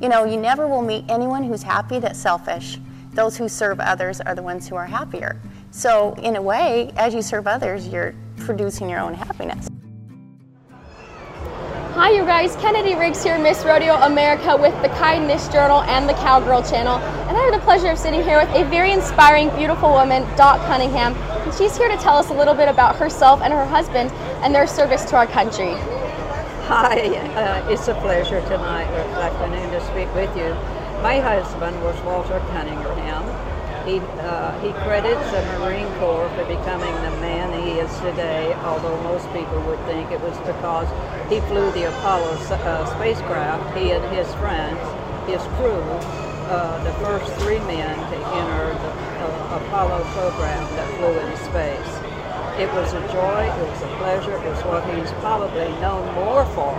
You know, you never will meet anyone who's happy that's selfish. Those who serve others are the ones who are happier. So, in a way, as you serve others, you're producing your own happiness. Hi, you guys. Kennedy Riggs here, Miss Rodeo America with the Kindness Journal and the Cowgirl Channel. And I have the pleasure of sitting here with a very inspiring, beautiful woman, Dot Cunningham. And she's here to tell us a little bit about herself and her husband and their service to our country. Hi, uh, it's a pleasure tonight or afternoon to speak with you. My husband was Walter Cunningham. He, uh, he credits the Marine Corps for becoming the man he is today, although most people would think it was because he flew the Apollo uh, spacecraft, he and his friends, his crew, uh, the first three men to enter the uh, Apollo program that flew into space. It was a joy, it was a pleasure, it was what he's probably known more for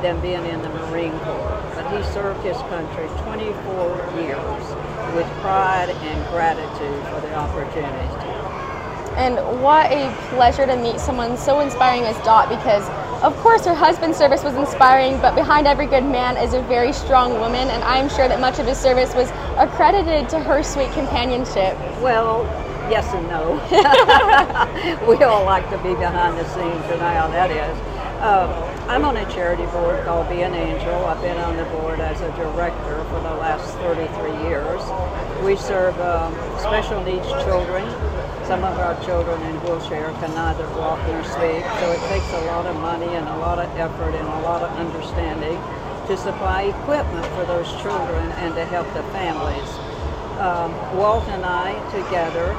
than being in the Marine Corps. But he served his country 24 years with pride and gratitude for the opportunity. And what a pleasure to meet someone so inspiring as Dot because, of course, her husband's service was inspiring, but behind every good man is a very strong woman, and I'm sure that much of his service was accredited to her sweet companionship. Well, yes and no. we all like to be behind the scenes, and how that is. Um, I'm on a charity board called Be an Angel. I've been on the board as a director for the last 33 years. We serve um, special needs children. Some of our children in wheelchair can neither walk nor speak, so it takes a lot of money and a lot of effort and a lot of understanding to supply equipment for those children and to help the families. Um, Walt and I together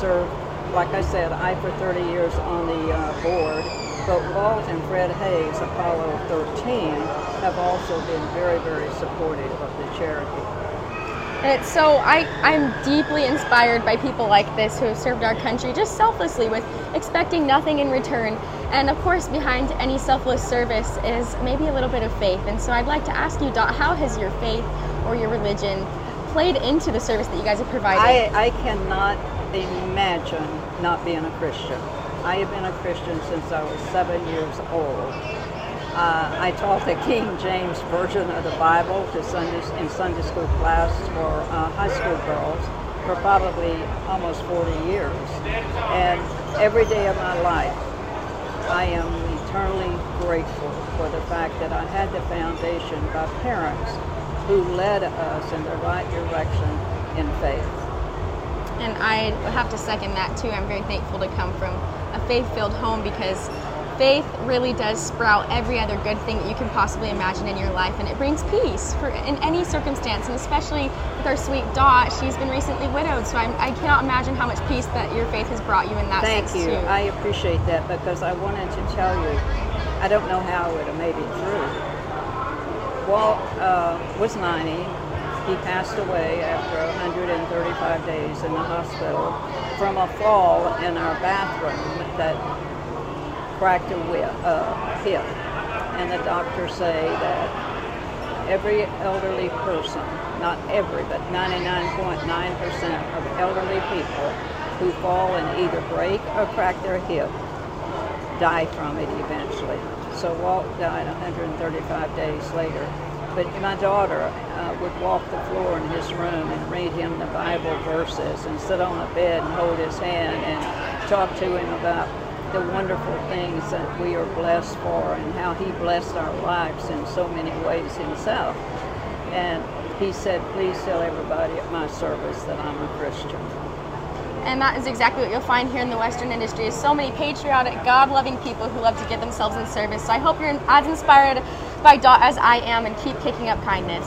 served, like I said, I for 30 years on the uh, board but Walt and Fred Haise, Apollo 13, have also been very, very supportive of the charity. And it's so I, I'm deeply inspired by people like this who have served our country just selflessly with expecting nothing in return. And of course, behind any selfless service is maybe a little bit of faith. And so I'd like to ask you, Dot, how has your faith or your religion played into the service that you guys have provided? I, I cannot imagine not being a Christian. I have been a Christian since I was seven years old. Uh, I taught the King James Version of the Bible to Sunday, in Sunday school class for uh, high school girls for probably almost 40 years. And every day of my life, I am eternally grateful for the fact that I had the foundation by parents who led us in the right direction in faith. And I have to second that too. I'm very thankful to come from a faith filled home because faith really does sprout every other good thing that you can possibly imagine in your life and it brings peace for in any circumstance and especially with our sweet dot she's been recently widowed so I'm, i cannot imagine how much peace that your faith has brought you in that thank sense you too. i appreciate that because i wanted to tell you i don't know how i would have made it through walt uh, was 90 he passed away after 135 days in the hospital from a fall in our bathroom that cracked a whip, uh, hip. And the doctors say that every elderly person, not every, but 99.9% of elderly people who fall and either break or crack their hip die from it eventually. So Walt died 135 days later. But my daughter uh, would walk the floor in his room and read him the Bible verses and sit on a bed and hold his hand and talk to him about the wonderful things that we are blessed for and how he blessed our lives in so many ways himself. And he said, please tell everybody at my service that I'm a Christian. And that is exactly what you'll find here in the Western industry is so many patriotic, God-loving people who love to give themselves in service. So I hope you're as inspired by Dot as I am and keep kicking up kindness.